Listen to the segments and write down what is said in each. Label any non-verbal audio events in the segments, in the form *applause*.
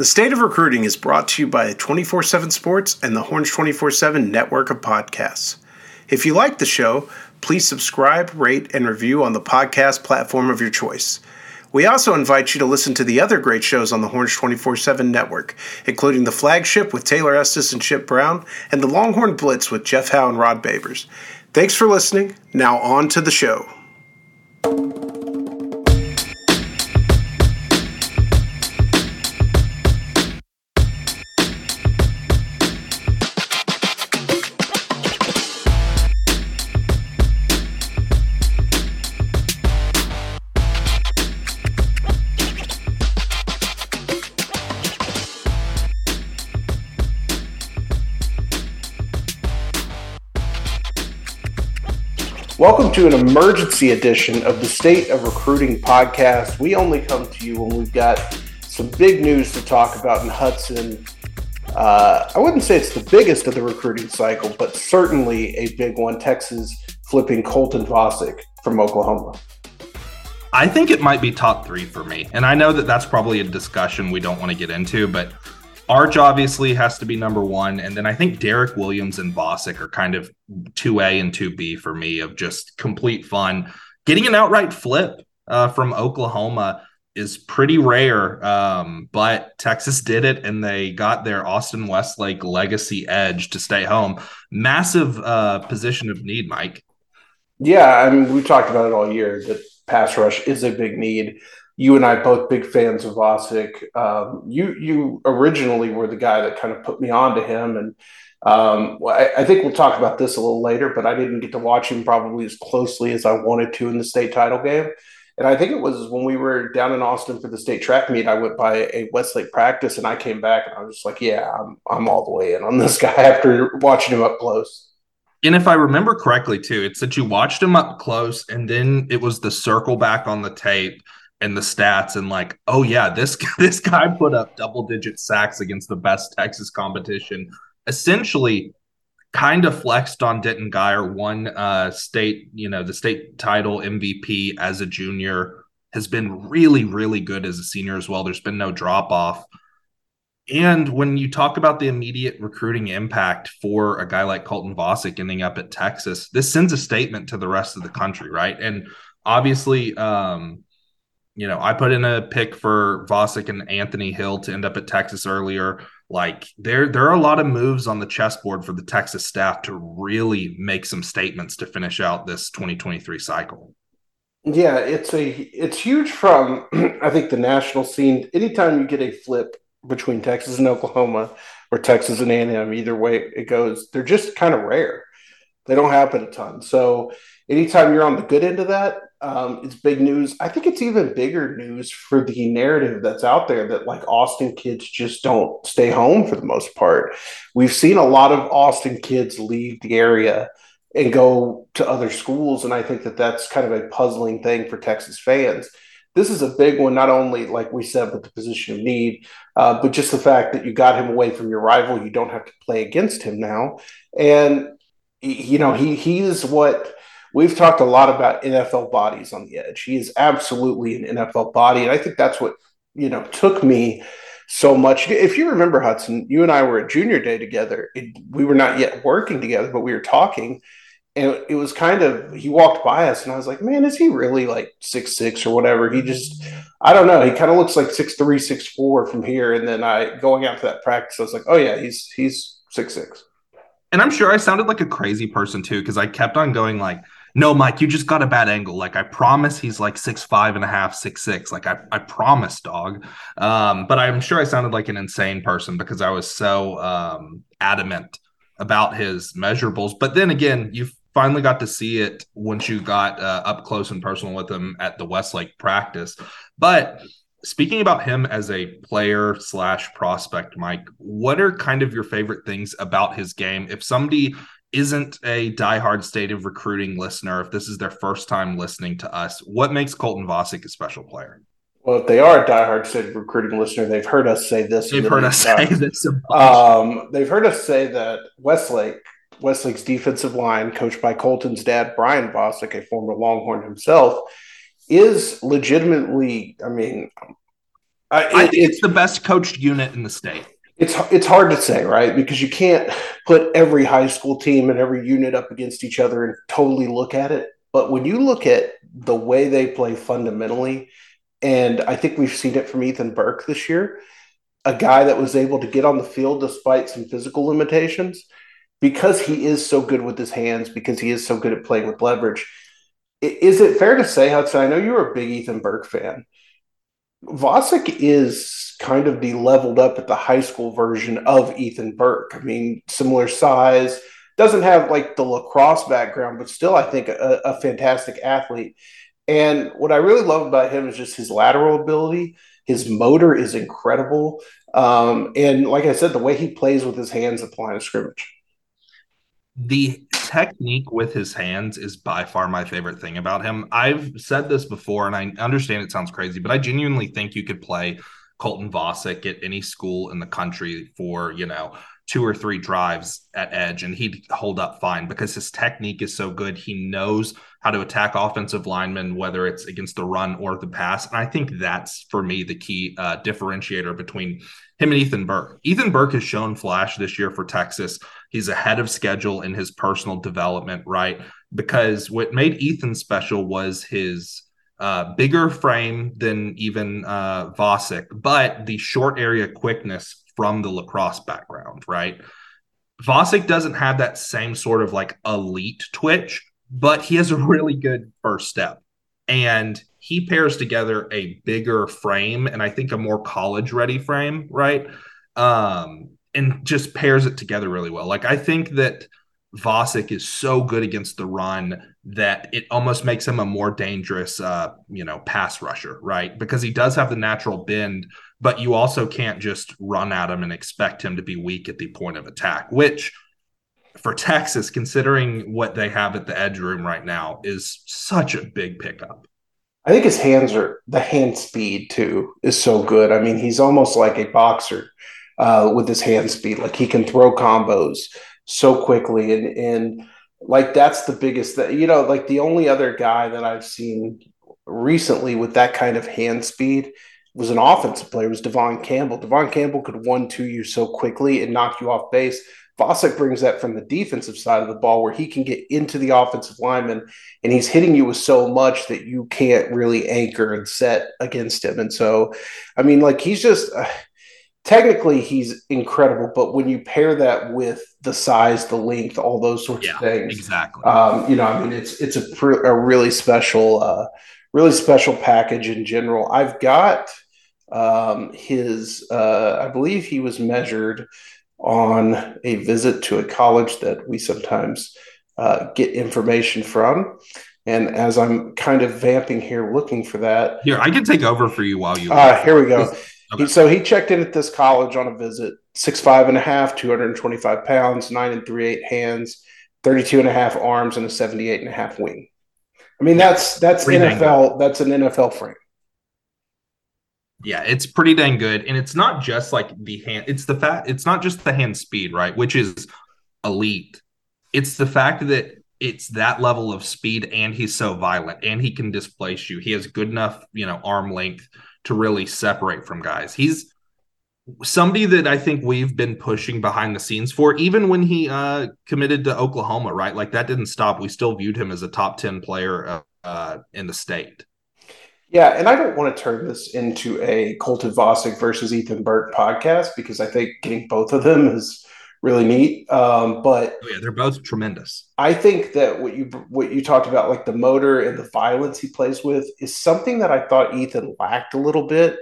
The State of Recruiting is brought to you by 24 7 Sports and the Horns 24 7 network of podcasts. If you like the show, please subscribe, rate, and review on the podcast platform of your choice. We also invite you to listen to the other great shows on the Horns 24 7 network, including The Flagship with Taylor Estes and Chip Brown, and The Longhorn Blitz with Jeff Howe and Rod Babers. Thanks for listening. Now, on to the show. Welcome to an emergency edition of the State of Recruiting podcast. We only come to you when we've got some big news to talk about in Hudson. Uh, I wouldn't say it's the biggest of the recruiting cycle, but certainly a big one. Texas flipping Colton Vasek from Oklahoma. I think it might be top three for me. And I know that that's probably a discussion we don't want to get into, but Arch obviously has to be number one, and then I think Derek Williams and Vasek are kind of two A and two B for me of just complete fun. Getting an outright flip uh, from Oklahoma is pretty rare, um, but Texas did it, and they got their Austin Westlake legacy edge to stay home. Massive uh, position of need, Mike. Yeah, I mean we talked about it all year that pass rush is a big need you and I both big fans of Vasek. Um, you you originally were the guy that kind of put me on to him, and um, I, I, think we'll talk about this a little later. But I didn't get to watch him probably as closely as I wanted to in the state title game. And I think it was when we were down in Austin for the state track meet. I went by a Westlake practice, and I came back, and I was just like, "Yeah, I'm I'm all the way in on this *laughs* guy after watching him up close." And if I remember correctly, too, it's that you watched him up close, and then it was the circle back on the tape and the stats and like, oh yeah, this *laughs* this guy put up double digit sacks against the best Texas competition. Essentially, kind of flexed on Denton Guyer, won uh, state, you know, the state title MVP as a junior, has been really, really good as a senior as well. There's been no drop off. And when you talk about the immediate recruiting impact for a guy like Colton Vasek ending up at Texas, this sends a statement to the rest of the country, right? And obviously, um, you know, I put in a pick for Vasek and Anthony Hill to end up at Texas earlier. Like there, there are a lot of moves on the chessboard for the Texas staff to really make some statements to finish out this 2023 cycle. Yeah, it's a it's huge from *clears throat* I think the national scene. Anytime you get a flip between Texas and Oklahoma or Texas and A&M, either way it goes, they're just kind of rare. They don't happen a ton. So anytime you're on the good end of that, um, it's big news. I think it's even bigger news for the narrative that's out there that like Austin kids just don't stay home for the most part. We've seen a lot of Austin kids leave the area and go to other schools, and I think that that's kind of a puzzling thing for Texas fans. This is a big one, not only like we said with the position of need, uh, but just the fact that you got him away from your rival. You don't have to play against him now, and you know he he is what we've talked a lot about NFL bodies on the edge. He is absolutely an NFL body. And I think that's what, you know, took me so much. If you remember, Hudson, you and I were at junior day together. It, we were not yet working together, but we were talking. And it was kind of, he walked by us and I was like, man, is he really like six six or whatever? He just, I don't know. He kind of looks like six three, six four from here. And then I, going out to that practice, I was like, oh yeah, he's, he's six six. And I'm sure I sounded like a crazy person too, because I kept on going like, no, Mike, you just got a bad angle. Like I promise he's like six five and a half, six six. Like I, I promise, dog. Um, but I'm sure I sounded like an insane person because I was so um, adamant about his measurables. But then again, you finally got to see it once you got uh, up close and personal with him at the Westlake practice. But speaking about him as a player slash prospect, Mike, what are kind of your favorite things about his game? If somebody isn't a diehard state of recruiting listener, if this is their first time listening to us, what makes Colton Vasek a special player? Well, if they are a diehard state of recruiting listener, they've heard us say this. They've heard us say this. Um, they've heard us say that Westlake, Westlake's defensive line, coached by Colton's dad, Brian Vasek, a former Longhorn himself, is legitimately. I mean, I, it, I think it's the best coached unit in the state. It's it's hard to say, right? Because you can't put every high school team and every unit up against each other and totally look at it. But when you look at the way they play fundamentally, and I think we've seen it from Ethan Burke this year, a guy that was able to get on the field despite some physical limitations, because he is so good with his hands, because he is so good at playing with leverage. Is it fair to say, Hudson? I know you're a big Ethan Burke fan. Vasek is kind of the leveled up at the high school version of Ethan Burke. I mean, similar size, doesn't have like the lacrosse background, but still, I think a, a fantastic athlete. And what I really love about him is just his lateral ability. His motor is incredible. Um, and like I said, the way he plays with his hands at the line of scrimmage the technique with his hands is by far my favorite thing about him. I've said this before, and I understand it sounds crazy, but I genuinely think you could play Colton Vasek at any school in the country for, you know, two or three drives at edge and he'd hold up fine because his technique is so good. He knows how to attack offensive linemen, whether it's against the run or the pass. And I think that's for me the key uh, differentiator between him and Ethan Burke. Ethan Burke has shown flash this year for Texas. He's ahead of schedule in his personal development, right? Because what made Ethan special was his uh, bigger frame than even uh, Vasek, but the short area quickness from the lacrosse background, right? Vasek doesn't have that same sort of like elite twitch, but he has a really good first step. And he pairs together a bigger frame and I think a more college ready frame, right? Um, and just pairs it together really well. Like I think that Vasek is so good against the run that it almost makes him a more dangerous, uh, you know, pass rusher, right? Because he does have the natural bend, but you also can't just run at him and expect him to be weak at the point of attack, which for Texas, considering what they have at the edge room right now, is such a big pickup. I think his hands are the hand speed too is so good. I mean, he's almost like a boxer uh, with his hand speed. Like he can throw combos so quickly, and and like that's the biggest that you know. Like the only other guy that I've seen recently with that kind of hand speed was an offensive player. Was Devon Campbell? Devon Campbell could one two you so quickly and knock you off base. Vasek brings that from the defensive side of the ball where he can get into the offensive lineman and he's hitting you with so much that you can't really anchor and set against him. And so, I mean, like he's just uh, technically he's incredible, but when you pair that with the size, the length, all those sorts yeah, of things, exactly. Um, you know, I mean, it's it's a, pr- a really special, uh, really special package in general. I've got um, his, uh, I believe he was measured on a visit to a college that we sometimes uh, get information from. And as I'm kind of vamping here looking for that. Here, I can take over for you while you. Uh, here we go. Okay. He, so he checked in at this college on a visit, six five and a half, 225 pounds, nine and three eight hands, 32 and a half arms, and a 78 and a half wing. I mean, that's that's Pretty NFL. That's an NFL frame yeah, it's pretty dang good. And it's not just like the hand, it's the fact, it's not just the hand speed, right? Which is elite. It's the fact that it's that level of speed and he's so violent and he can displace you. He has good enough, you know, arm length to really separate from guys. He's somebody that I think we've been pushing behind the scenes for, even when he uh, committed to Oklahoma, right? Like that didn't stop. We still viewed him as a top 10 player uh, uh, in the state. Yeah, and I don't want to turn this into a Colton Vasek versus Ethan Burke podcast because I think getting both of them is really neat. Um, but oh, yeah, they're both tremendous. I think that what you what you talked about, like the motor and the violence he plays with, is something that I thought Ethan lacked a little bit,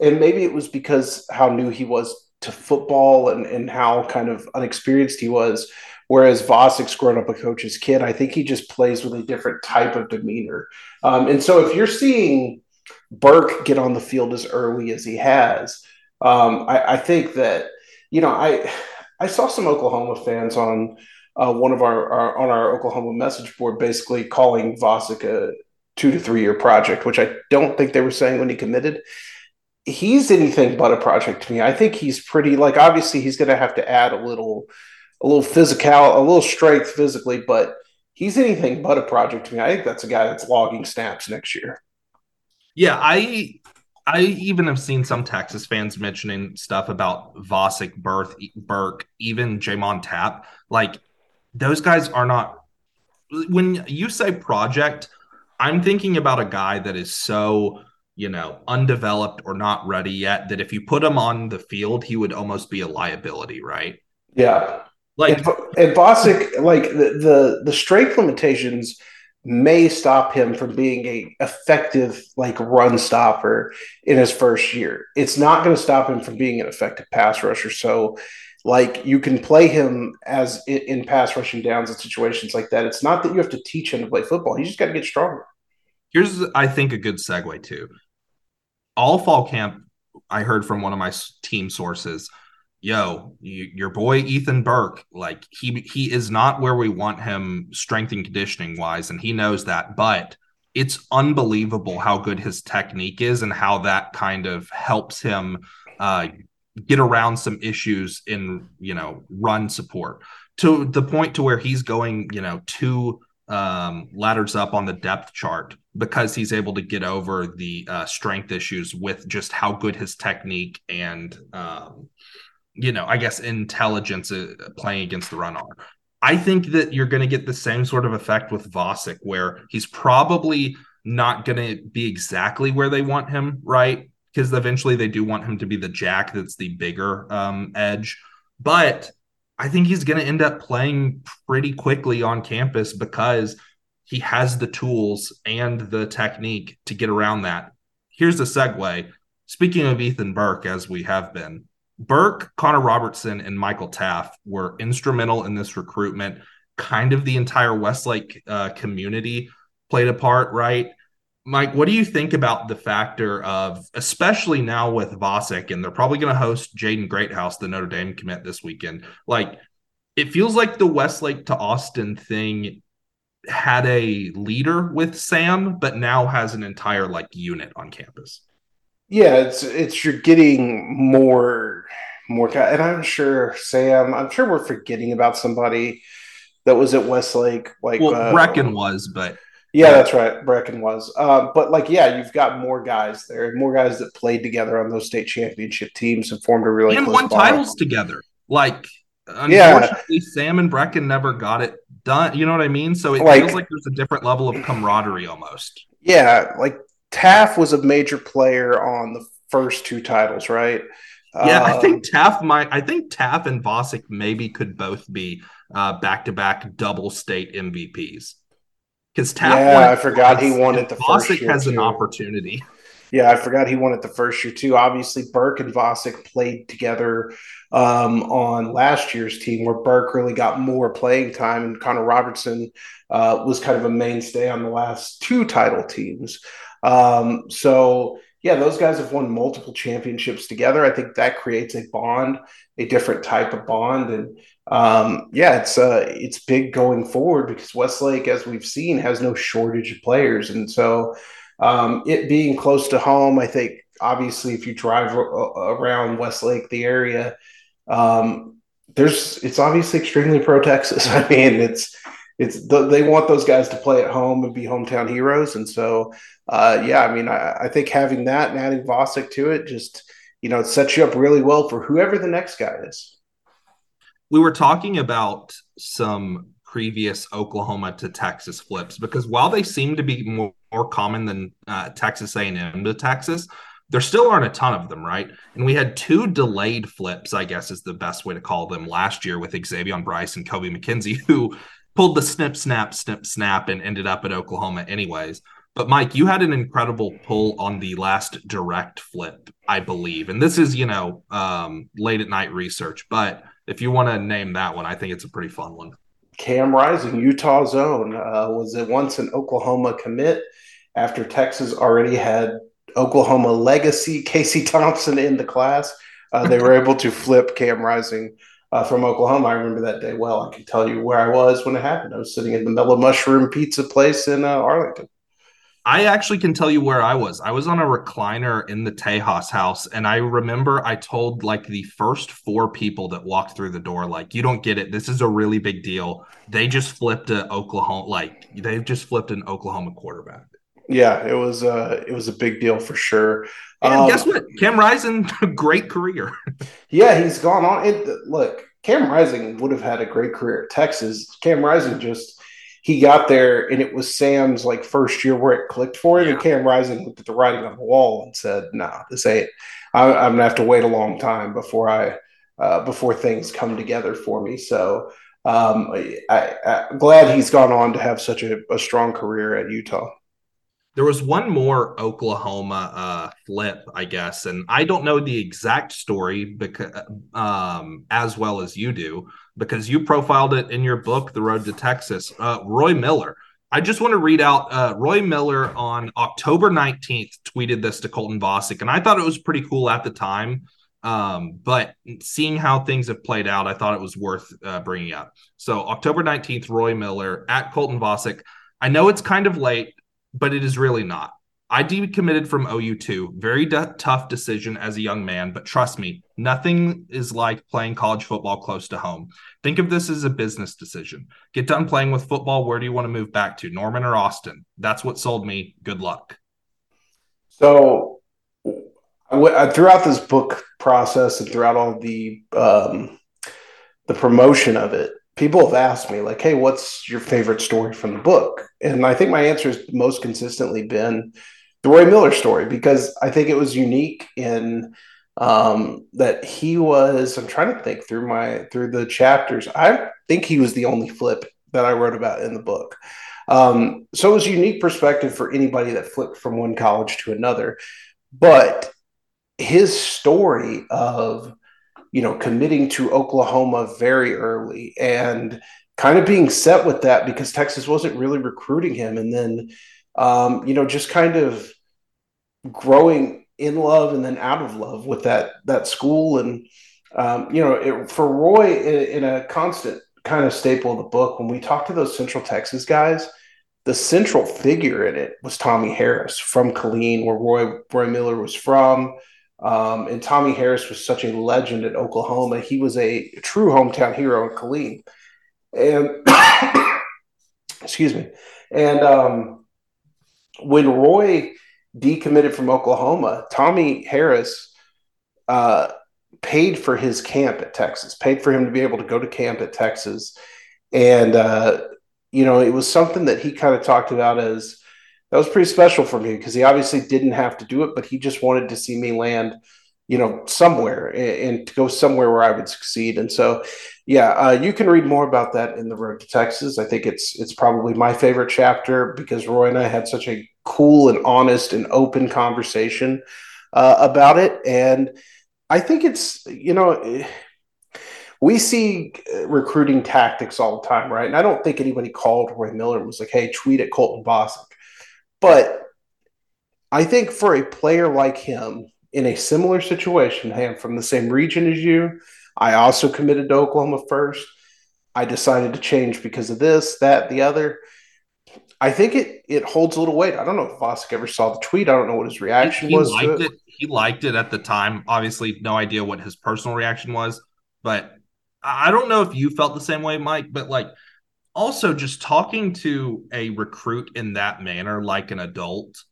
and maybe it was because how new he was to football and and how kind of unexperienced he was. Whereas Vasek's grown up a coach's kid, I think he just plays with a different type of demeanor. Um, and so if you're seeing Burke get on the field as early as he has. Um, I, I, think that you know I I saw some Oklahoma fans on uh, one of our, our, on our Oklahoma message board basically calling Vasek a two to three year project, which I don't think they were saying when he committed. He's anything but a project to me. I think he's pretty like obviously he's going to have to add a little a little physical, a little strength physically, but he's anything but a project to me. I think that's a guy that's logging snaps next year. Yeah, I I even have seen some Texas fans mentioning stuff about Vasek, Berth, Burke, even J'Mond Tapp. Like those guys are not. When you say project, I'm thinking about a guy that is so you know undeveloped or not ready yet that if you put him on the field, he would almost be a liability, right? Yeah. Like and, Vasek, like the, the the strength limitations may stop him from being a effective like run stopper in his first year. It's not going to stop him from being an effective pass rusher. So like you can play him as in, in, pass rushing downs and situations like that. It's not that you have to teach him to play football. He just got to get stronger. Here's I think a good segue too. All fall camp, I heard from one of my team sources yo, you, your boy Ethan Burke, like he he is not where we want him strength and conditioning wise, and he knows that. But it's unbelievable how good his technique is and how that kind of helps him uh, get around some issues in you know run support to the point to where he's going you know two um, ladders up on the depth chart because he's able to get over the uh, strength issues with just how good his technique and um, you know, I guess intelligence uh, playing against the run are. I think that you're going to get the same sort of effect with Vasek, where he's probably not going to be exactly where they want him, right? Because eventually they do want him to be the jack that's the bigger um, edge. But I think he's going to end up playing pretty quickly on campus because he has the tools and the technique to get around that. Here's a segue. Speaking of Ethan Burke, as we have been, Burke, Connor Robertson, and Michael Taaffe were instrumental in this recruitment. Kind of the entire Westlake uh, community played a part, right? Mike, what do you think about the factor of, especially now with Vasek, and they're probably going to host Jaden Greathouse, the Notre Dame commit this weekend? Like, it feels like the Westlake to Austin thing had a leader with Sam, but now has an entire like unit on campus. Yeah, it's it's you're getting more more and I'm sure Sam, I'm sure we're forgetting about somebody that was at Westlake like well, uh, Brecken was, but yeah, that's right. Brecken was. Uh, but like, yeah, you've got more guys there, more guys that played together on those state championship teams and formed a really and won titles together. Like, unfortunately, yeah. Sam and Brecken never got it done. You know what I mean? So it like, feels like there's a different level of camaraderie almost. Yeah, like Taaffe was a major player on the first two titles, right? Yeah, I think um, Taaffe might. I think Taaffe and Vasek maybe could both be back to back double state MVPs. Because Taaffe, yeah, I forgot he won it the Vasek first year has too. an opportunity. Yeah, I forgot he won it the first year too. Obviously, Burke and Vasek played together um, on last year's team, where Burke really got more playing time, and Connor Robertson uh, was kind of a mainstay on the last two title teams. Um, so yeah, those guys have won multiple championships together. I think that creates a bond, a different type of bond, and um, yeah, it's uh, it's big going forward because Westlake, as we've seen, has no shortage of players, and so um, it being close to home, I think obviously if you drive around Westlake, the area, um, there's it's obviously extremely pro Texas. *laughs* I mean, it's it's they want those guys to play at home and be hometown heroes, and so uh, yeah, I mean, I, I, think having that and adding Vasek to it just you know sets you up really well for whoever the next guy is. We were talking about some previous Oklahoma to Texas flips because while they seem to be more, more common than uh, Texas A&M to Texas, there still aren't a ton of them, right? And we had two delayed flips, I guess is the best way to call them last year with Xavion Brice and Kobie McKinzie, *laughs* who pulled the snip, snap, snip, snap, and ended up at Oklahoma anyways. But Mike, you had an incredible pull on the last direct flip, I believe. And this is, you know, um, late at night research. But if you want to name that one, I think it's a pretty fun one. Cam Rising, Utah zone. Uh, was it once an Oklahoma commit after Texas already had Oklahoma legacy Casey Thompson in the class. Uh, they were able to flip Cam Rising uh, from Oklahoma. I remember that day well. I can tell you where I was when it happened. I was sitting in the Mellow Mushroom Pizza place in uh, Arlington. I actually can tell you where I was. I was on a recliner in the Tejas house, and I remember I told like the first four people that walked through the door, like, "You don't get it. This is a really big deal. They just flipped a Oklahoma, like they just flipped an Oklahoma quarterback." Yeah, it was uh it was a big deal for sure. And Um, guess what? Cam Rising, *laughs* great career. *laughs* Yeah, he's gone on. It, look, Cam Rising would have had a great career at Texas. Cam Rising just he got there, and it was Sam's like first year where it clicked for him. And Cam Rising looked at the writing on the wall and said, "Nah, this ain't. I, I'm gonna have to wait a long time before I uh, before things come together for me." So um, I, I, I'm glad he's gone on to have such a, a strong career at Utah. There was one more Oklahoma uh, flip, I guess, and I don't know the exact story because um, as well as you do, because you profiled it in your book, The Road to Texas. Uh, Roy Miller. I just want to read out uh, Roy Miller on October 19th tweeted this to Colton Vasek, and I thought it was pretty cool at the time. Um, but seeing how things have played out, I thought it was worth uh, bringing up. So October 19th, Roy Miller at Colton Vasek. I know it's kind of late, but it is really not. I decommitted from OU2. Very tough decision as a young man, but trust me, nothing is like playing college football close to home. Think of this as a business decision. Get done playing with football. Where do you want to move back to, Norman or Austin? That's what sold me. Good luck. So throughout this book process and throughout all the um, the promotion of it, people have asked me like, "Hey, what's your favorite story from the book?" And I think my answer has most consistently been the Roy Miller story because I think it was unique in um, that he was. I'm trying to think through my through the chapters. I think he was the only flip that I wrote about in the book. Um, so it was a unique perspective for anybody that flipped from one college to another. But his story of, you know, committing to Oklahoma very early and kind of being set with that because Texas wasn't really recruiting him. And then, um, you know, just kind of growing in love and then out of love with that, that school. And, um, you know, it, for Roy in, in a constant kind of staple of the book, when we talk to those Central Texas guys, the central figure in it was Tommie Harris from Killeen, where Roy Roy Miller was from. Um, and Tommie Harris was such a legend at Oklahoma. He was a true hometown hero in Killeen. And *coughs* excuse me. And um, when Roy decommitted from Oklahoma, Tommie Harris uh, paid for his camp at Texas, paid for him to be able to go to camp at Texas. And, uh, you know, it was something that he kind of talked about as that was pretty special for me because he obviously didn't have to do it, but he just wanted to see me land, you know, somewhere and, and to go somewhere where I would succeed. And so, yeah, uh, you can read more about that in the Road to Texas. I think it's it's probably my favorite chapter because Roy and I had such a cool and honest and open conversation uh, about it, and I think it's you know we see uh, recruiting tactics all the time, right? And I don't think anybody called Roy Miller and was like, "Hey, tweet at Colton Vasek," but I think for a player like him in a similar situation, hey, I'm from the same region as you. I also committed to Oklahoma first. I decided to change because of this, that, the other. I think it it holds a little weight. I don't know if Vasek ever saw the tweet. I don't know what his reaction he was. liked to it. He liked it at the time. Obviously, no idea what his personal reaction was, but I don't know if you felt the same way, Mike. But like, also just talking to a recruit in that manner, like an adult,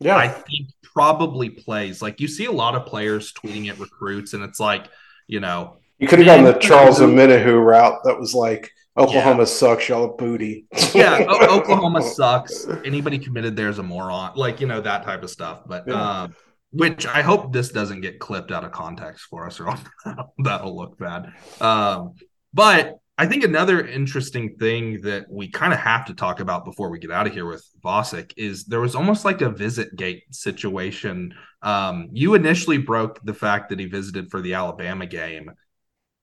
Yeah, I think probably plays. Like you see a lot of players tweeting at recruits, and it's like, you know, you could have gone the Charles Omenihu route. That was like Oklahoma sucks, y'all a booty. yeah, o- *laughs* Oklahoma sucks. Anybody committed there is a moron. Like, you know, that type of stuff. But Yeah. um, which I hope this doesn't get clipped out of context for us, or *laughs* that'll look bad. Um, but I think another interesting thing that we kind of have to talk about before we get out of here with Vasek is there was almost like a visit gate situation. Um, you initially broke the fact that he visited for the Alabama game.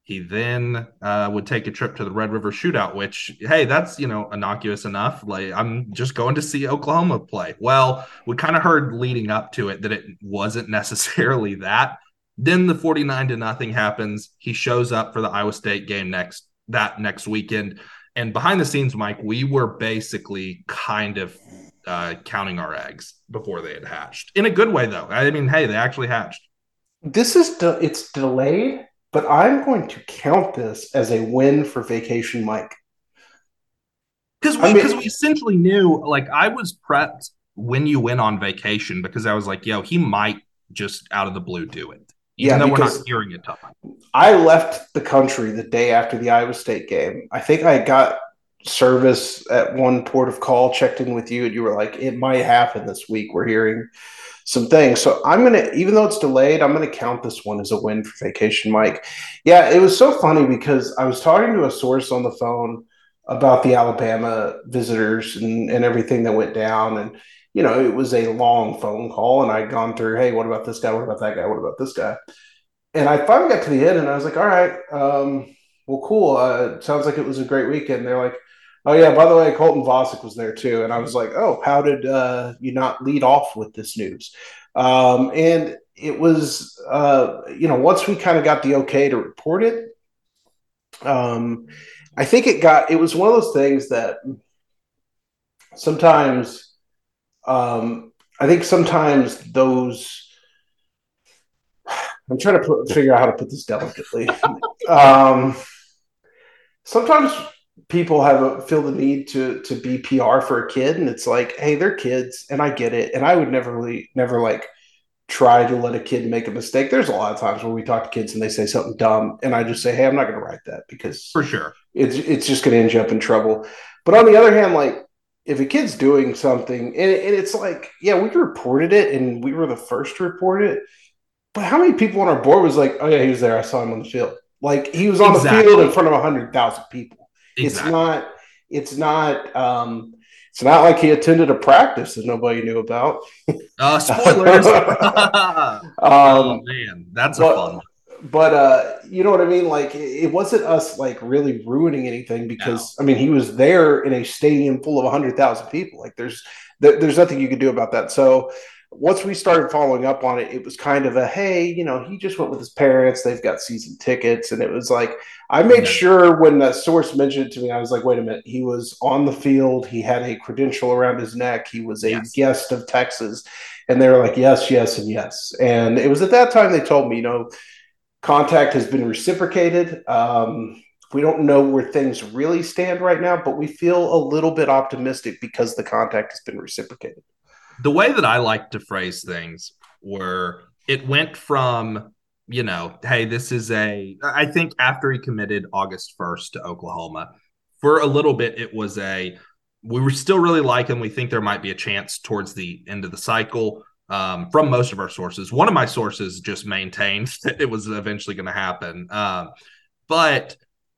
He then uh, would take a trip to the Red River Shootout, which, hey, that's you know innocuous enough. Like I'm just going to see Oklahoma play. Well, we kind of heard leading up to it that it wasn't *laughs* necessarily that. Then the 49 to nothing happens. He shows up for the Iowa State game next that next weekend. And behind the scenes, Mike, we were basically kind of uh, counting our eggs before they had hatched. In a good way, though. I mean, hey, they actually hatched. This is de- it's delayed, but I'm going to count this as a win for Vacation Mike. Because we, I mean- we essentially knew, like, I was prepped when you went on vacation because I was like, yo, he might just out of the blue do it. Even Yeah, though we're not hearing a ton. I left the country the day after the Iowa State game. I think I got service at one port of call, checked in with you, and you were like, it might happen this week. We're hearing some things. So I'm going to, even though it's delayed, I'm going to count this one as a win for Vacation Mike. Yeah, it was so funny because I was talking to a source on the phone about the Alabama visitors and, and everything that went down. And, you know, it was a long phone call, and I'd gone through, hey, what about this guy? What about that guy? What about this guy? And I finally got to the end, and I was like, all right, um, well, cool. Uh, sounds like it was a great weekend. They're like, oh, yeah, by the way, Colton Vasek was there too. And I was like, oh, how did uh, you not lead off with this news? Um, and it was, uh, you know, once we kind of got the okay to report it, um, I think it got, it was one of those things that sometimes, um, I think sometimes those, I'm trying to put, figure out how to put this delicately. *laughs* um, sometimes people have a, feel the need to to be PR for a kid, and it's like, hey, they're kids, and I get it, and I would never really, never like try to let a kid make a mistake. There's a lot of times where we talk to kids and they say something dumb, and I just say, hey, I'm not going to write that because For sure. it's it's just going to end you up in trouble. But on the other hand, like if a kid's doing something, and, and it's like, yeah, we reported it, and we were the first to report it. But how many people on our board was like, oh yeah, he was there. I saw him on the field. Like he was on the field in front of hundred thousand people. It's not. It's not. Um, it's not like he attended a practice that nobody knew about. Uh, *laughs* spoilers. *laughs* oh, Um, man. That's but- a fun one. But uh, you know what I mean? Like it wasn't us like really ruining anything because I mean he was there in a stadium full of hundred thousand people. Like there's there, there's nothing you could do about that. So once we started following up on it, it was kind of a hey, you know, he just went with his parents. They've got season tickets, and it was like I made Yeah. sure when the source mentioned it to me, I was like, wait a minute, he was on the field. He had a credential around his neck. He was a Yes. guest of Texas. And they were like, yes, yes, and yes. And it was at that time they told me, you know, contact has been reciprocated. Um, we don't know where things really stand right now, but we feel a little bit optimistic because the contact has been reciprocated. the way that I like to phrase things were it went from, you know, hey, this is a, I think after he committed August 1st to Oklahoma, for a little bit, it was a, we were still really like him. We think there might be a chance towards the end of the cycle um, from most of our sources. One of my sources just maintained *laughs* that it was eventually going to happen. Um, but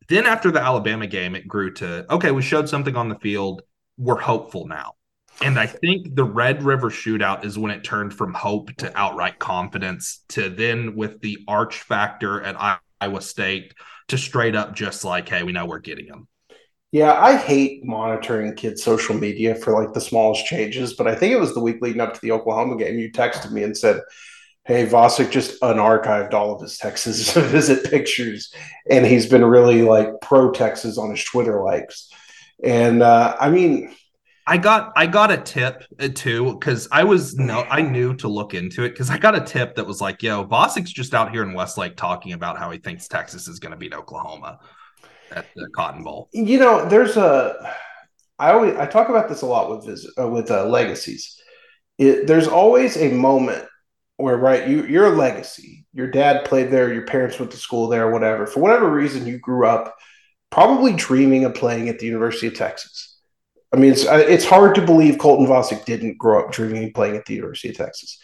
then after the Alabama game, it grew to, okay, we showed something on the field. We're hopeful now. And I think the Red River shootout is when it turned from hope to outright confidence to then with the arch factor at Iowa State to straight up just like, hey, we know we're getting them. Yeah, I hate monitoring kids' social media for like the smallest changes, but I think it was the week leading up to the Oklahoma game. You texted me and said, Hey, Vasek just unarchived all of his Texas *laughs* visit pictures, and he's been really like pro Texas on his Twitter likes. And uh, I mean, I got I got a tip uh, too because I was no I knew to look into it because I got a tip that was like, yo, Vasek's just out here in Westlake talking about how he thinks Texas is going to beat Oklahoma at the Cotton Bowl. You know, there's a. I always I talk about this a lot with uh, with uh, legacies. It, there's always a moment where right you you're a legacy. Your dad played there. Your parents went to school there. Whatever. For whatever reason, you grew up probably dreaming of playing at the University of Texas. I mean, it's uh, it's hard to believe Colton Vasek didn't grow up dreaming of playing at the University of Texas.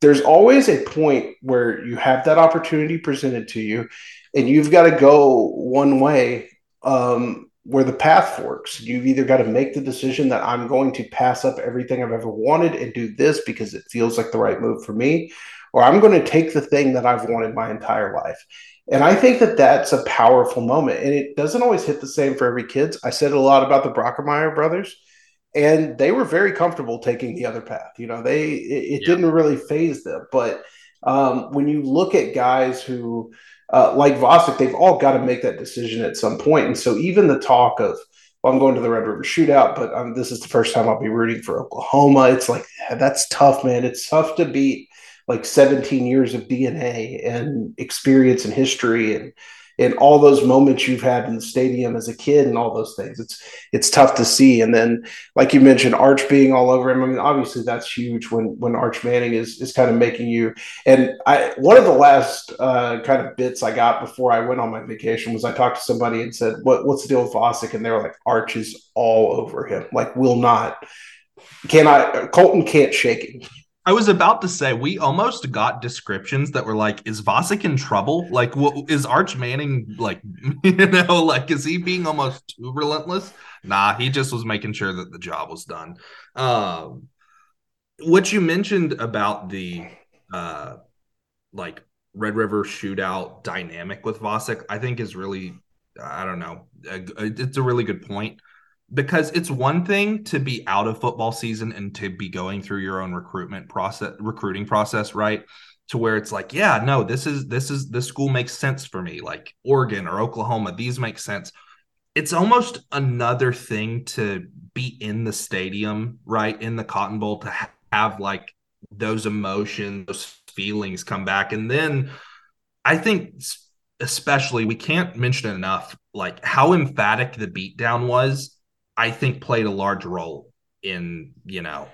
There's always a point where you have that opportunity presented to you, and you've got to go one way um, where the path forks. You've either got to make the decision that I'm going to pass up everything I've ever wanted and do this because it feels like the right move for me, or I'm going to take the thing that I've wanted my entire life. And I think that that's a powerful moment. And it doesn't always hit the same for every kids. I said a lot about the Brockermeyer brothers, and they were very comfortable taking the other path. You know, they it, it yeah. didn't really phase them. But um, when you look at guys who uh, like Vasek, they've all got to make that decision at some point. And so even the talk of well, I'm going to the Red River Shootout, but um, this is the first time I'll be rooting for Oklahoma. It's like that's tough, man. It's tough to beat like 17 years of DNA and experience and history and and all those moments you've had in the stadium as a kid and all those things. It's it's tough to see. And then, like you mentioned, Arch being all over him. I mean, obviously that's huge when when Arch Manning is is kind of making you. And I one of the last uh, kind of bits I got before I went on my vacation was I talked to somebody and said, "What what's the deal with Vasek?" And they were like, "Arch is all over him. Like, will not." Can I? Colton can't shake him. I was about to say we almost got descriptions that were like, "Is Vasek in trouble? Like, what is Arch Manning like? *laughs* You know, like is he being almost too relentless?" Nah, he just was making sure that the job was done. Um, what you mentioned about the uh, like Red River shootout dynamic with Vasek, I think is really, I don't know, it's a really good point because it's one thing to be out of football season and to be going through your own recruitment process recruiting process right? To where it's like yeah no this is this is this school makes sense for me like oregon or oklahoma these make sense. It's almost another thing to be in the stadium right? In the cotton bowl to have like those emotions those feelings come back. And then i think especially we can't mention enough like how emphatic the beatdown was I think played a large role in you know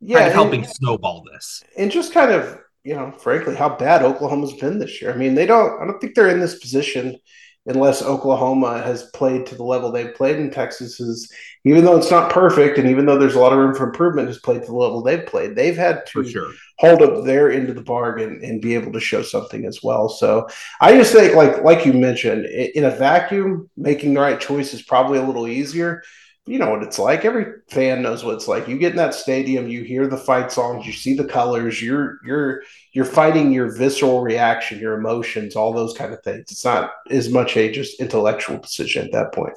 yeah kind of helping and, snowball this and just kind of you know frankly how bad Oklahoma's been this year. I mean they don't I don't think they're in this position unless Oklahoma has played to the level they've played in Texas is even though it's not perfect and even though there's a lot of room for improvement has played to the level they've played they've had to sure. hold up their end of the bargain and be able to show something as well so I just think like like you mentioned in a vacuum making the right choice is probably a little easier you know what it's like. Every fan knows what it's like. You get in that stadium, you hear the fight songs, you see the colors, you're you're you're fighting your visceral reaction, your emotions, all those kind of things. It's not as much a just intellectual decision at that point.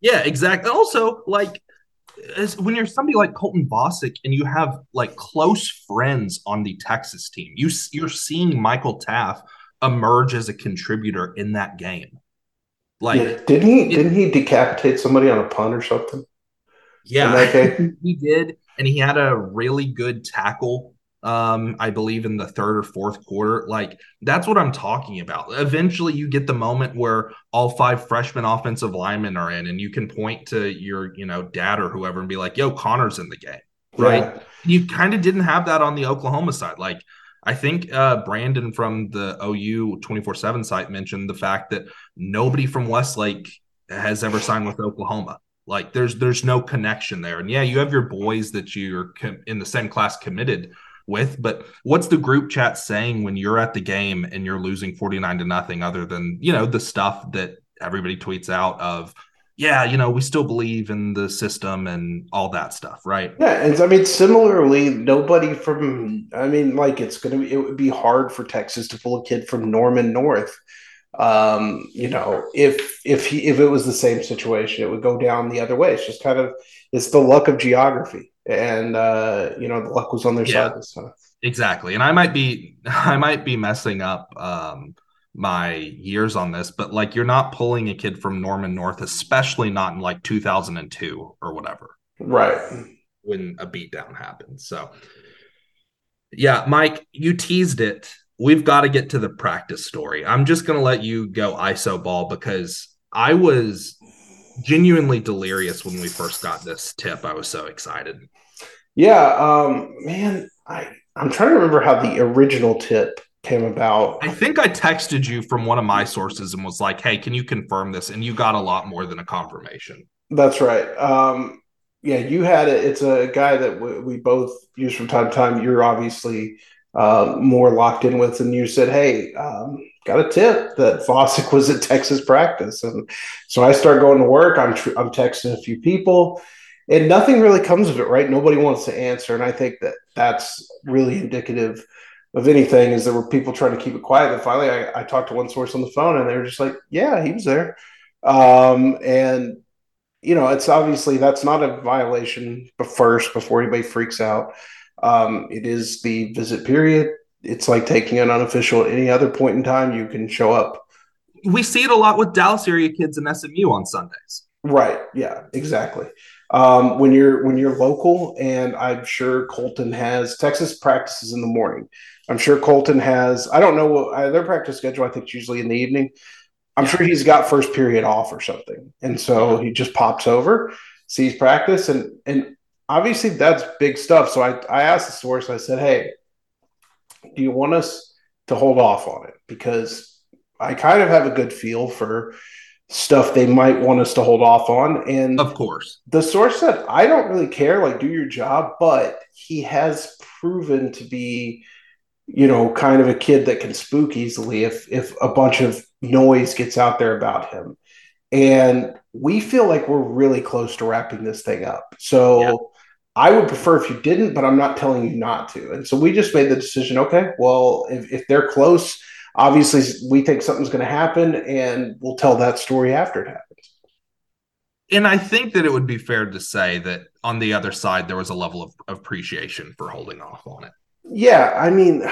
Yeah, exactly. Also, like when you're somebody like Colton Vasek and you have like close friends on the Texas team, you you're seeing Michael Taaffe emerge as a contributor in that game. Like, yeah, didn't he? It, didn't he decapitate somebody on a punt or something? Yeah, he did, and he had a really good tackle. Um, I believe in the third or fourth quarter. Like that's what I'm talking about. Eventually, you get the moment where all five freshman offensive linemen are in, and you can point to your, you know, dad or whoever and be like, "Yo, Connor's in the game." Right? Yeah. You kind of didn't have that on the Oklahoma side. Like I think uh, Brandon from the OU 24 7 site mentioned the fact that nobody from Westlake has ever signed with Oklahoma. Like there's there's no connection there. And yeah, you have your boys that you're com- in the same class committed with, but what's the group chat saying when you're at the game and you're losing 49 to nothing other than, you know, the stuff that everybody tweets out of yeah, you know, we still believe in the system and all that stuff, right? Yeah, and I mean, similarly, nobody from, I mean, like it's gonna be, it would be hard for Texas to pull a kid from Norman North. Um, you know, if if he if it was the same situation, it would go down the other way. It's just kind of it's the luck of geography, and uh, you know, the luck was on their yeah, side this time. Exactly, and I might be *laughs* I might be messing up. Um, my years on this, but like you're not pulling a kid from Norman North, especially not in like 2002 or whatever. Right. When a beatdown happens. So, yeah, Mike, you teased it. We've got to get to the practice story. I'm just going to let you go ISO ball because I was genuinely delirious when we first got this tip. I was so excited. Yeah, um, man, I I'm trying to remember how the original tip came about. I think I texted you from one of my sources and was like, "Hey, can you confirm this?" And you got a lot more than a confirmation. That's right. Um, yeah, you had it. It's a guy that w- we both use from time to time. You're obviously uh, more locked in with, and you said, "Hey, um, got a tip that Vasek was at Texas practice," and so I start going to work. I'm tr- I'm texting a few people, and nothing really comes of it. Right? Nobody wants to answer, and I think that that's really indicative of anything is there were people trying to keep it quiet. And finally, I, I talked to one source on the phone, and they were just like, "Yeah, he was there." Um, and you know, it's obviously that's not a violation. But first, before anybody freaks out, um, it is the visit period. It's like taking an unofficial at any other point in time. You can show up. We see it a lot with Dallas area kids and SMU on Sundays. Right. Yeah. Exactly. Um, when you're when you're local, and I'm sure Colton has Texas practices in the morning. I'm sure Colton has. I don't know what uh, their practice schedule. I think it's usually in the evening. I'm sure he's got first period off or something, and so he just pops over, sees practice, and and obviously that's big stuff. So I I asked the source. I said, hey, do you want us to hold off on it because I kind of have a good feel for stuff they might want us to hold off on. And of course, the source said, I don't really care, like, do your job, but he has proven to be, you know, kind of a kid that can spook easily if if a bunch of noise gets out there about him. And we feel like we're really close to wrapping this thing up. So yeah. I would prefer if you didn't, but I'm not telling you not to. And so we just made the decision okay, well, if, if they're close, obviously we think something's going to happen and we'll tell that story after it happens. And I think that it would be fair to say that on the other side, there was a level of appreciation for holding off on it. Yeah. I mean,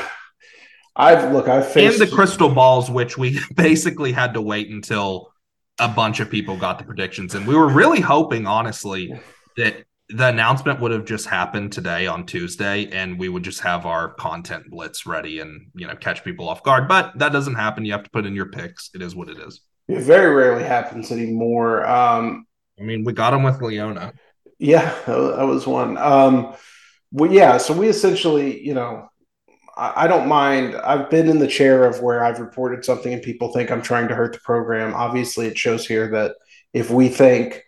I've look, I've faced and the crystal balls, which we *laughs* basically had to wait until a bunch of people got the predictions. And we were really hoping, honestly, that the announcement would have just happened today on Tuesday, and we would just have our content blitz ready and you know catch people off guard. But that doesn't happen. You have to put in your picks. It is what it is. It very rarely happens anymore. Um, I mean, we got them with Liona. Yeah, that was one. Um, well, yeah. So we essentially, you know, I, I don't mind. I've been in the chair of where I've reported something and people think I'm trying to hurt the program. Obviously, it shows here that if we think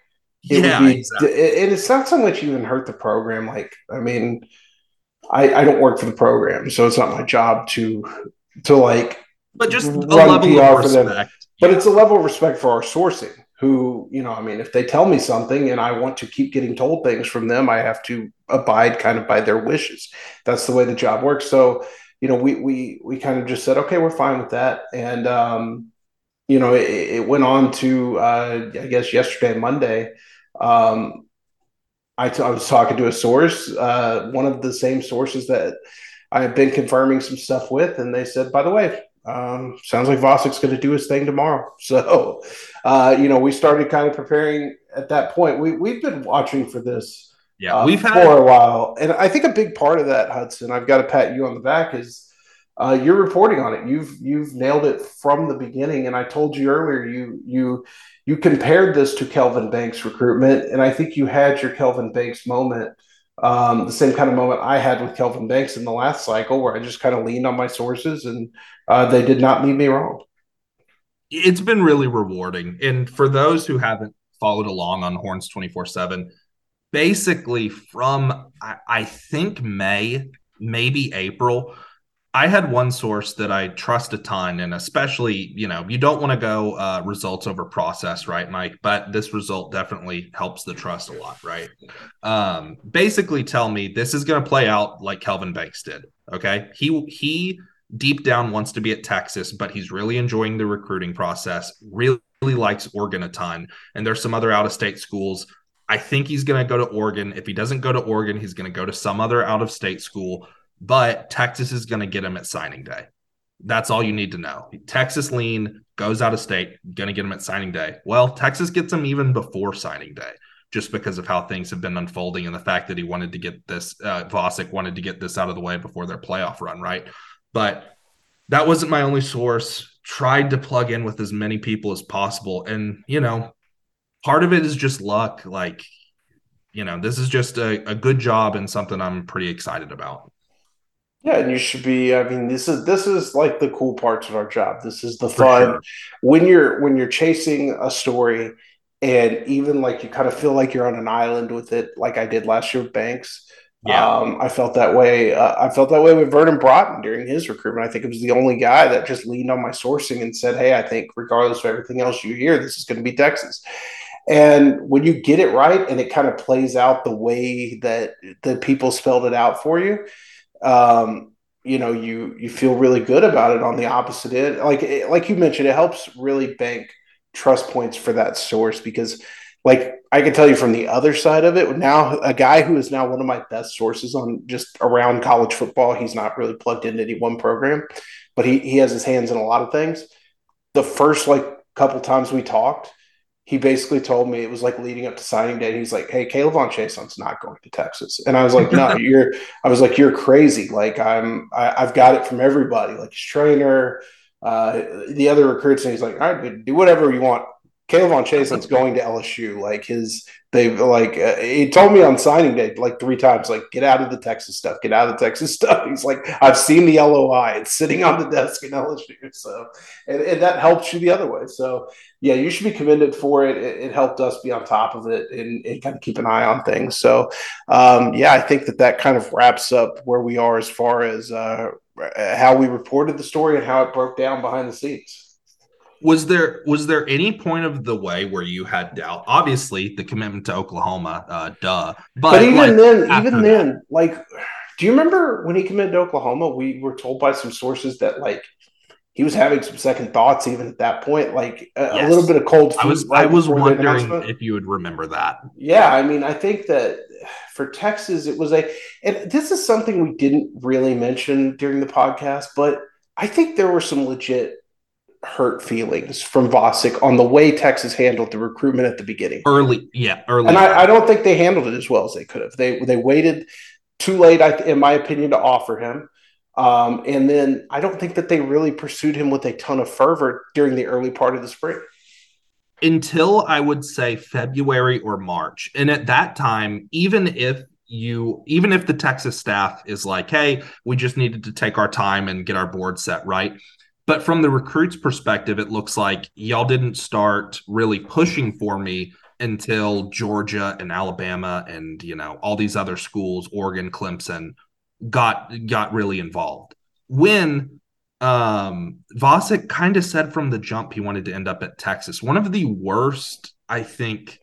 it yeah, be, exactly. and it's not so much even hurt the program. Like, I mean, I, I don't work for the program, so it's not my job to to like. But just a level PR of respect. But it's a level of respect for our sourcing. Who you know, I mean, if they tell me something and I want to keep getting told things from them, I have to abide kind of by their wishes. That's the way the job works. So you know, we we we kind of just said, okay, we're fine with that, and um, you know, it, it went on to uh, I guess yesterday, Monday um, I, t- I was talking to a source, uh, one of the same sources that I have been confirming some stuff with, and they said, by the way, um, sounds like Vasek's going to do his thing tomorrow. *laughs* So, uh, you know, we started kind of preparing at that point. We we've been watching for this, yeah, uh, we've had for a while, and I think a big part of that, Hudson, I've got to pat you on the back, is uh, you're reporting on it. You've you've nailed it from the beginning, and I told you earlier you you you compared this to Kelvin Banks recruitment, and I think you had your Kelvin Banks moment, um, the same kind of moment I had with Kelvin Banks in the last cycle, where I just kind of leaned on my sources, and uh, they did not lead me wrong. It's been really rewarding, and for those who haven't followed along on Horns twenty four seven, basically from I, I think May, maybe April I had one source that I trust a ton, and especially, you know, you don't want to go uh, results over process, right, Mike? But this result definitely helps the trust a lot, right? Um, basically, tell me this is going to play out like Kelvin Banks did. Okay, he he deep down wants to be at Texas, but he's really enjoying the recruiting process. Really, really likes Oregon a ton, and there's some other out of state schools. I think he's going to go to Oregon. If he doesn't go to Oregon, he's going to go to some other out of state school but Texas is going to get him at signing day. That's all you need to know. Texas lean goes out of state, going to get him at signing day. Well, Texas gets him even before signing day, just because of how things have been unfolding and the fact that he wanted to get this, uh, Vasek wanted to get this out of the way before their playoff run, right? But that wasn't my only source. Tried to plug in with as many people as possible. And, you know, part of it is just luck. Like, you know, this is just a, a good job and something I'm pretty excited about. Yeah, and you should be. I mean, this is this is like the cool parts of our job. This is the fun sure. when you're when you're chasing a story, and even like you kind of feel like you're on an island with it, like I did last year with Banks. Yeah, um, I felt that way. Uh, I felt that way with Vernon Broughton during his recruitment. I think it was the only guy that just leaned on my sourcing and said, "Hey, I think regardless of everything else you hear, this is going to be Texas." And when you get it right, and it kind of plays out the way that the people spelled it out for you, um, you know you you feel really good about it on the opposite end. Like like you mentioned, it helps really bank trust points for that source because like I can tell you from the other side of it now a guy who is now one of my best sources on just around college football he's not really plugged into any one program but he, he has his hands in a lot of things the first like couple times we talked he basically told me it was like leading up to signing day. He's like, "Hey, K'Lavon Chaisson's not going to Texas," and I was like, "No, *laughs* you're." I was like, "You're crazy! Like I'm, I, i have got it from everybody, like his trainer, uh, the other recruits." And he's like, "All right, do whatever you want. K'Lavon Chaisson's going to LSU. Like his, they like uh, he told me on signing day like three times, like get out of the Texas stuff, get out of the Texas *laughs* stuff. He's like, I've seen the LOI. It's sitting on the desk in LSU. So, and, and that helps you the other way. So, yeah, you should be commended for it. It, it helped us be on top of it and, and, kind of keep an eye on things. So, um, yeah, I think that that kind of wraps up where we are as far as uh, how we reported the story and how it broke down behind the scenes was there was there any point of the way where you had doubt? Obviously, the commitment to Oklahoma, uh, duh. But, but even like, then, even then, like, do you remember when he committed to Oklahoma? We were told by some sources that like he was having some second thoughts even at that point, like a, yes. a little bit of cold feet. I was right I was wondering if you would remember that. Yeah, I mean, I think that for Texas, it was a, and this is something we didn't really mention during the podcast, but I think there were some legit hurt feelings from Vasek on the way Texas handled the recruitment at the beginning. Early, yeah, early. And I, I, don't think they handled it as well as they could have. They they waited too late, in my opinion, to offer him. Um, and then I don't think that they really pursued him with a ton of fervor during the early part of the spring. Until I would say February or March. And at that time, even if you even if the Texas staff is like, hey, we just needed to take our time and get our board set right but from the recruits perspective, it looks like y'all didn't start really pushing for me until Georgia and Alabama and you know all these other schools, Oregon, Clemson, got got really involved. When um Vasek kind of said from the jump he wanted to end up at Texas. One of the worst, I think,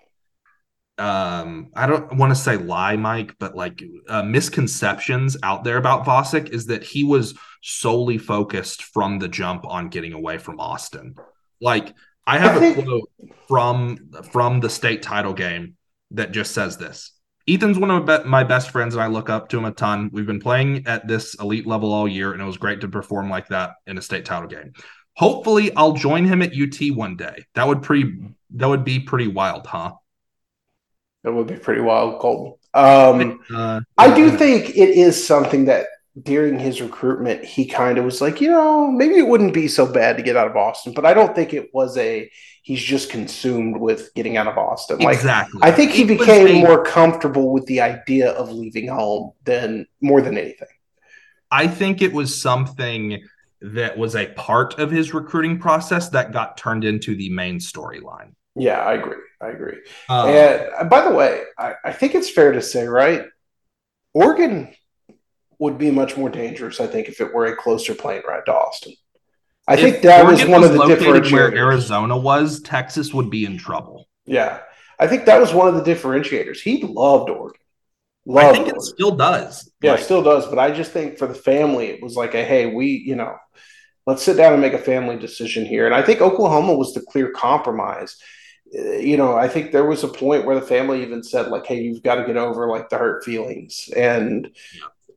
um i don't want to say lie mike but like uh, misconceptions out there about Vasek is that he was solely focused from the jump on getting away from austin. Like i have a quote from from the state title game that just says this. Ethan's one of my best friends and i look up to him a ton. We've been playing at this elite level all year and it was great to perform like that in a state title game. Hopefully i'll join him at ut one day. That would pretty that would be pretty wild huh it would be pretty wild, Colton. Um, uh, I do think it is something that during his recruitment, he kind of was like, you know, maybe it wouldn't be so bad to get out of Austin, but I don't think it was a he's just consumed with getting out of Austin. Like, exactly. I think he became a, more comfortable with the idea of leaving home than more than anything. I think it was something that was a part of his recruiting process that got turned into the main storyline. Yeah, I agree. I agree. Um, and uh, by the way, I, I think it's fair to say, right? Oregon would be much more dangerous, I think, if it were a closer plane ride to Austin. I think that Oregon was one was of the differentiators. Where Arizona was, Texas would be in trouble. Yeah, I think that was one of the differentiators. He loved Oregon. Loved I think Oregon. it still does. Yeah, like, still does. But I just think for the family, it was like a hey, we, you know, let's sit down and make a family decision here. And I think Oklahoma was the clear compromise you know, I think there was a point where the family even said, like, hey, you've got to get over like the hurt feelings and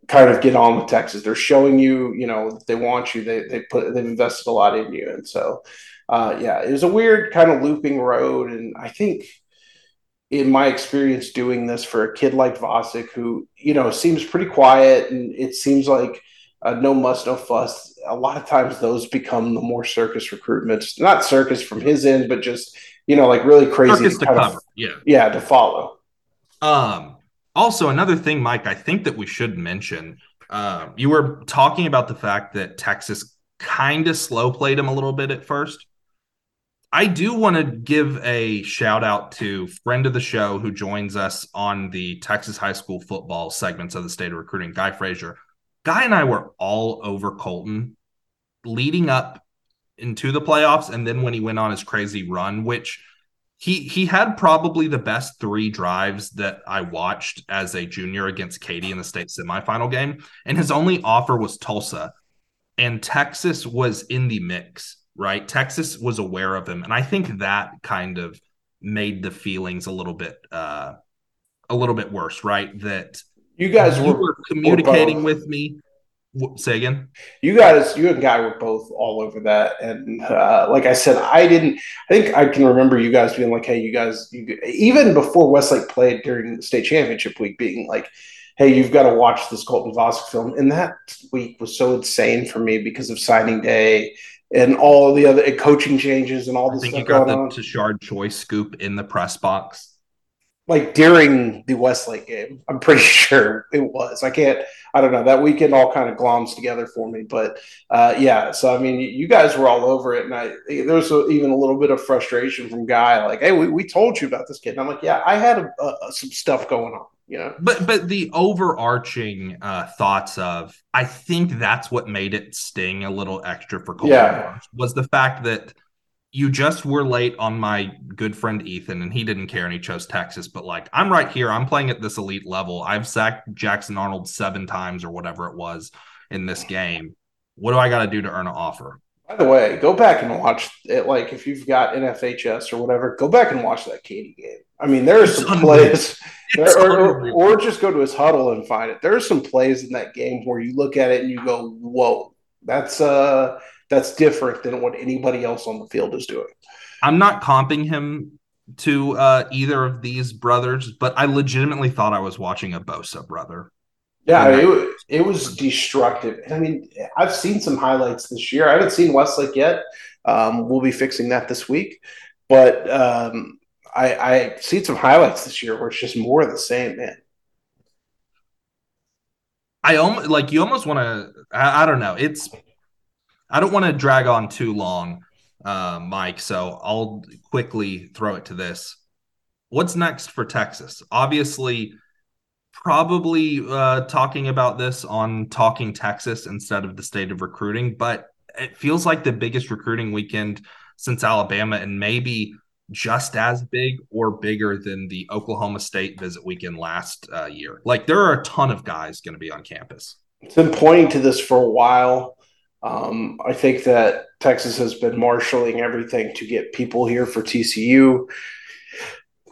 kind of get on with Texas. They're showing you, you know, they want you. They they put they've invested a lot in you. And so uh yeah, it was a weird kind of looping road. And I think in my experience doing this for a kid like Vasek, who, you know, seems pretty quiet and it seems like uh, no muss, no fuss. A lot of times those become the more circus recruitments, not circus from his end, but just you know, like really crazy to cover. Of, yeah. Yeah, to follow. Um also another thing, Mike, I think that we should mention. Um, you were talking about the fact that Texas kind of slow played him a little bit at first. I do want to give a shout out to friend of the show who joins us on the Texas high school football segments of the state of recruiting, Guy Frazier. Guy and I were all over Colton leading up into the playoffs and then when he went on his crazy run which he he had probably the best three drives that I watched as a junior against Katy in the state semifinal game, and his only offer was Tulsa, and Texas was in the mix. Right, Texas was aware of him, and I think that kind of made the feelings a little bit uh, a little bit worse. Right, that you guys were, were communicating with me. Say again. you guys, you and Guy were both all over that, and uh, like I said, I didn't. I think I can remember you guys being like, "Hey, you guys," you, even before Westlake played during the state championship week, being like, "Hey, you've got to watch this Colton Vasek film." And that week was so insane for me because of signing day and all the other coaching changes and all this. I think stuff you got going the on. Tashard choice scoop in the press box. Like during the Westlake game. I'm pretty *laughs* sure it was. I can't. I don't know. That weekend all kind of gloms together for me, but uh, yeah. So I mean, you guys were all over it, and I there was even a little bit of frustration from Guy, like, "Hey, we, we told you about this kid." And I'm like, "Yeah, I had a, a, some stuff going on." You know, But but the overarching uh, thoughts of I think that's what made it sting a little extra for Colton Yeah. Was the fact that you just were late on my good friend Ethan and he didn't care and he chose Texas. But like I'm right here, I'm playing at this elite level. I've sacked Jackson Arnold seven times or whatever it was in this game. What do I got to do to earn an offer? By the way, go back and watch it. Like, if you've got NFHS or whatever, go back and watch that Katy game. I mean, there are some plays, It's *laughs* or, or, or just go to his huddle and find it. There are some plays in that game where you look at it and you go, "Whoa, that's uh, that's different than what anybody else on the field is doing." I'm not comping him to uh, either of these brothers, but I legitimately thought I was watching a Bosa brother. Yeah, I mean, it, it was destructive. And I mean, I've seen some highlights this year. I haven't seen Westlake yet. Um, we'll be fixing that this week. But um, I, I've seen some highlights this year where it's just more of the same, man. I almost like you almost want to. I, I don't know. It's I don't want to drag on too long, uh, Mike. So I'll quickly throw it to this. What's next for Texas? Obviously, probably uh, talking about this on Talking Texas instead of the state of recruiting, but it feels like the biggest recruiting weekend since Alabama, and maybe just as big or bigger than the Oklahoma State visit weekend last uh, year. Like there are a ton of guys going to be on campus. It's been pointing to this for a while. Um, I think that Texas has been marshaling everything to get people here for TCU.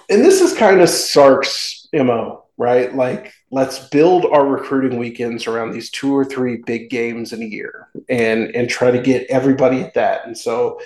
And this is kind of Sark's MO, right? Like, let's build our recruiting weekends around these two or three big games in a year and and try to get everybody at that. And so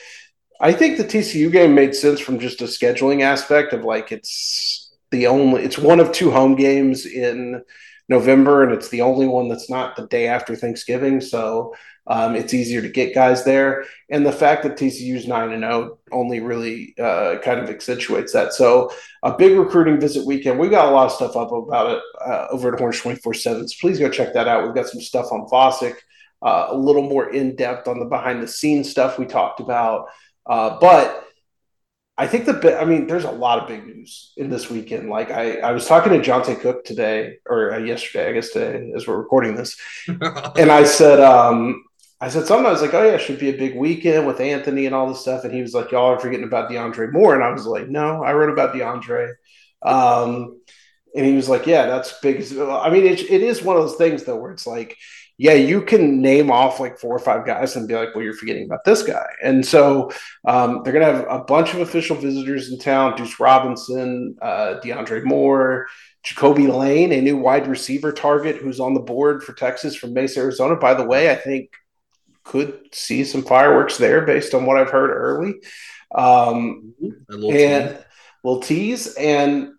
I think the TCU game made sense from just a scheduling aspect of like it's the only it's one of two home games in November, and it's the only one that's not the day after Thanksgiving. So um, it's easier to get guys there. And the fact that TCU's 9 and 0 only really uh, kind of accentuates that. So a big recruiting visit weekend. We got a lot of stuff up about it uh, over at Orange 24 7. So please go check that out. We've got some stuff on Vasek, uh, a little more in depth on the behind the scenes stuff we talked about. Uh, but I think the I mean, there's a lot of big news in this weekend. Like I, I was talking to Johntay Cook today or uh, yesterday, I guess today as we're recording this, *laughs* and I said, um, I said something. I was like, oh yeah, it should be a big weekend with Anthony and all this stuff. And he was like, y'all are forgetting about DeAndre Moore, and I was like, no, I wrote about DeAndre. Um, and he was like, yeah, that's big. I mean, it, it is one of those things though, where it's like, yeah, you can name off like four or five guys and be like, well, you're forgetting about this guy. And so um, they're going to have a bunch of official visitors in town Deuce Robinson, uh, DeAndre Moore, Jacoby Lane, a new wide receiver target who's on the board for Texas from Mesa, Arizona. By the way, I think could see some fireworks there based on what I've heard early. Um, and team. little tease. And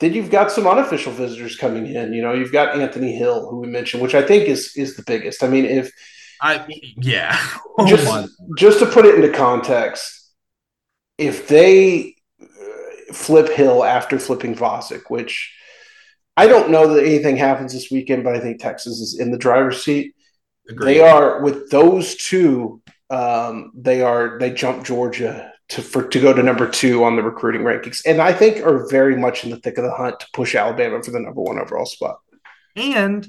then you've got some unofficial visitors coming in. You know, you've got Anthony Hill, who we mentioned, which I think is is the biggest. I mean, if I yeah. Oh *laughs* just my- just to put it into context, if they uh, flip Hill after flipping Vasek, which I don't know that anything happens this weekend, but I think Texas is in the driver's seat. Agreed. They are with those two. Um, they are they jump Georgia to for to go to number two on the recruiting rankings, and I think are very much in the thick of the hunt to push Alabama for the number one overall spot. And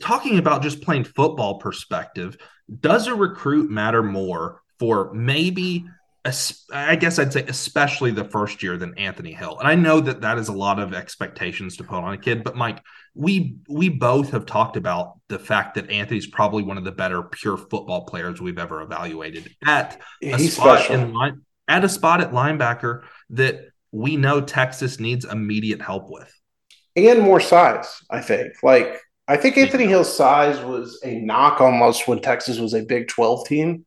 talking about just plain football perspective, does a recruit matter more for maybe I guess I'd say especially the first year than Anthony Hill. And I know that that is a lot of expectations to put on a kid, but Mike, we we both have talked about the fact that Anthony's probably one of the better pure football players we've ever evaluated at a He's spot special. in line at a spot at linebacker that we know Texas needs immediate help with. and more size. I think. Like I think Anthony Hill's size was a knock almost when Texas was a Big Twelve team.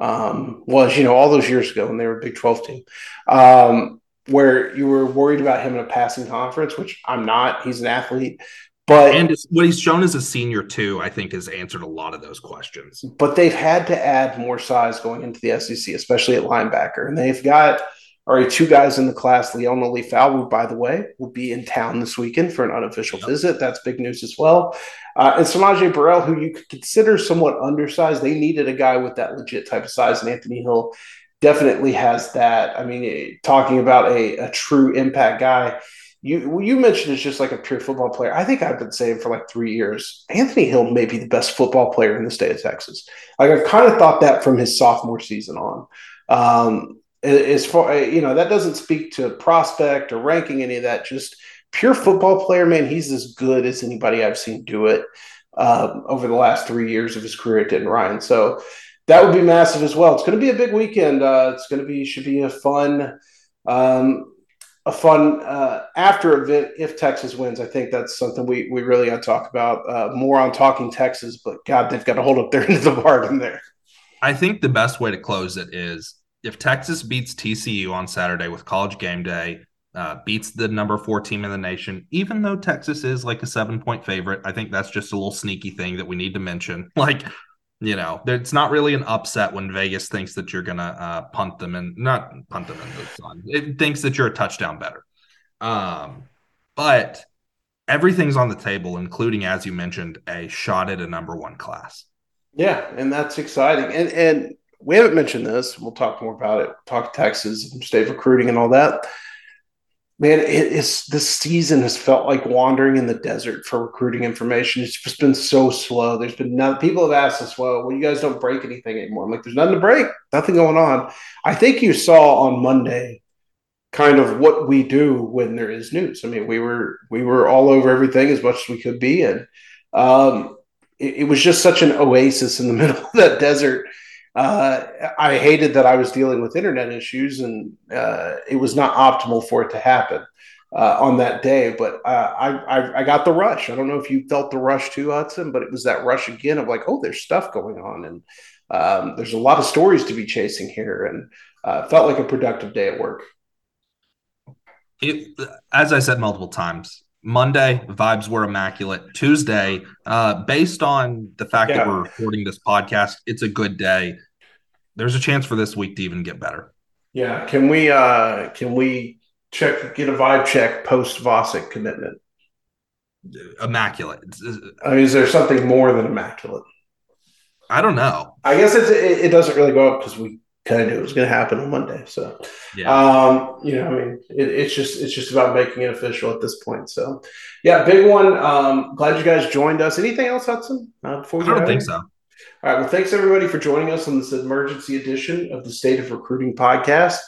Um, was you know all those years ago when they were a Big Twelve team, um, where you were worried about him in a passing conference, which I'm not. He's an athlete, but And what he's shown as a senior too, I think, has answered a lot of those questions. but they've had to add more size going into the SEC, especially at linebacker. And they've got already two guys in the class. Liona Lefau, who, by the way, will be in town this weekend for an unofficial Yep. visit. That's big news as well. Uh, and S'Maje Burrell, who you could consider somewhat undersized. They needed a guy with that legit type of size, and Anthony Hill definitely has that. I mean, eh, talking about a, a true impact guy. You you mentioned it's just like a pure football player. I think I've been saying for like three years, Anthony Hill may be the best football player in the state of Texas. Like I've kind of thought that from his sophomore season on. Um, as far you know, that doesn't speak to prospect or ranking any of that. Just pure football player, man. He's as good as anybody I've seen do it um, over the last three years of his career at Denton Ryan. So that would be massive as well. It's going to be a big weekend. Uh, it's going to be should be a fun. Um, a fun uh, after event if Texas wins. I think that's something we we really got to talk about uh, more on talking Texas. But God, they've got to hold up their end of the bargain there. I think the best way to close it is if Texas beats TCU on Saturday with college game day, uh, beats the number four team in the nation, even though Texas is like a seven point favorite, I think that's just a little sneaky thing that we need to mention. *laughs* Like, you know, it's not really an upset when Vegas thinks that you're going to uh, punt them and not punt them in the sun. It thinks that you're a touchdown better. Um, but everything's on the table, including, as you mentioned, a shot at a number one class. Yeah, and that's exciting. And and we haven't mentioned this. We'll talk more about it. Talk Texas and state recruiting and all that. Man, it is this season has felt like wandering in the desert for recruiting information. It's just been so slow. There's been none. People have asked us, "Well, well, you guys don't break anything anymore." I'm like, "There's nothing to break. Nothing going on." I think you saw on Monday kind of what we do when there is news. I mean, we were we were all over everything as much as we could be, and um, it, it was just such an oasis in the *laughs* middle of that desert. Uh, I hated that I was dealing with internet issues, and uh, it was not optimal for it to happen uh, on that day. But uh, I, I, I got the rush. I don't know if you felt the rush too, Hudson, but it was that rush again of like, oh, there's stuff going on, and um, there's a lot of stories to be chasing here, and uh, felt like a productive day at work. It, as I said multiple times, Monday vibes were immaculate. Tuesday, uh, based on the fact Yeah. that we're recording this podcast, it's a good day. There's a chance for this week to even get better. Yeah, can we uh, can we check get a vibe check post Vasek commitment? Immaculate. I mean, is there something more than immaculate? I don't know. I guess it's, it, it doesn't really go up because we kind of knew it was going to happen on Monday. So, Yeah. um, you know, I mean, it, it's just it's just about making it official at this point. So, yeah, big one. Um, glad you guys joined us. Anything else, Hudson? Uh, before we I don't think so. All right. Well, thanks everybody for joining us on this emergency edition of the State of Recruiting podcast.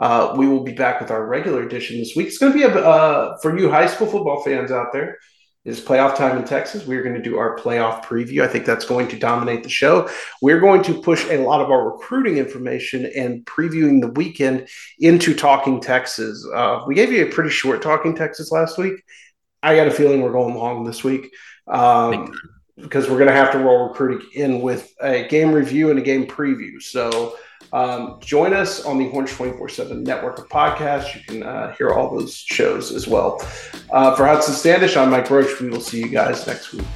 Uh, we will be back with our regular edition this week. It's going to be a uh, for you high school football fans out there. It's playoff time in Texas. We're going to do our playoff preview. I think that's going to dominate the show. We're going to push a lot of our recruiting information and previewing the weekend into Talking Texas. Uh, we gave you a pretty short Talking Texas last week. I got a feeling we're going long this week. Um, because we're going to have to roll recruiting in with a game review and a game preview. So um, join us on the Orange 24 7 network of podcasts. You can uh, hear all those shows as well. Uh, for Hudson Standish, I'm Mike Roach. We will see you guys next week.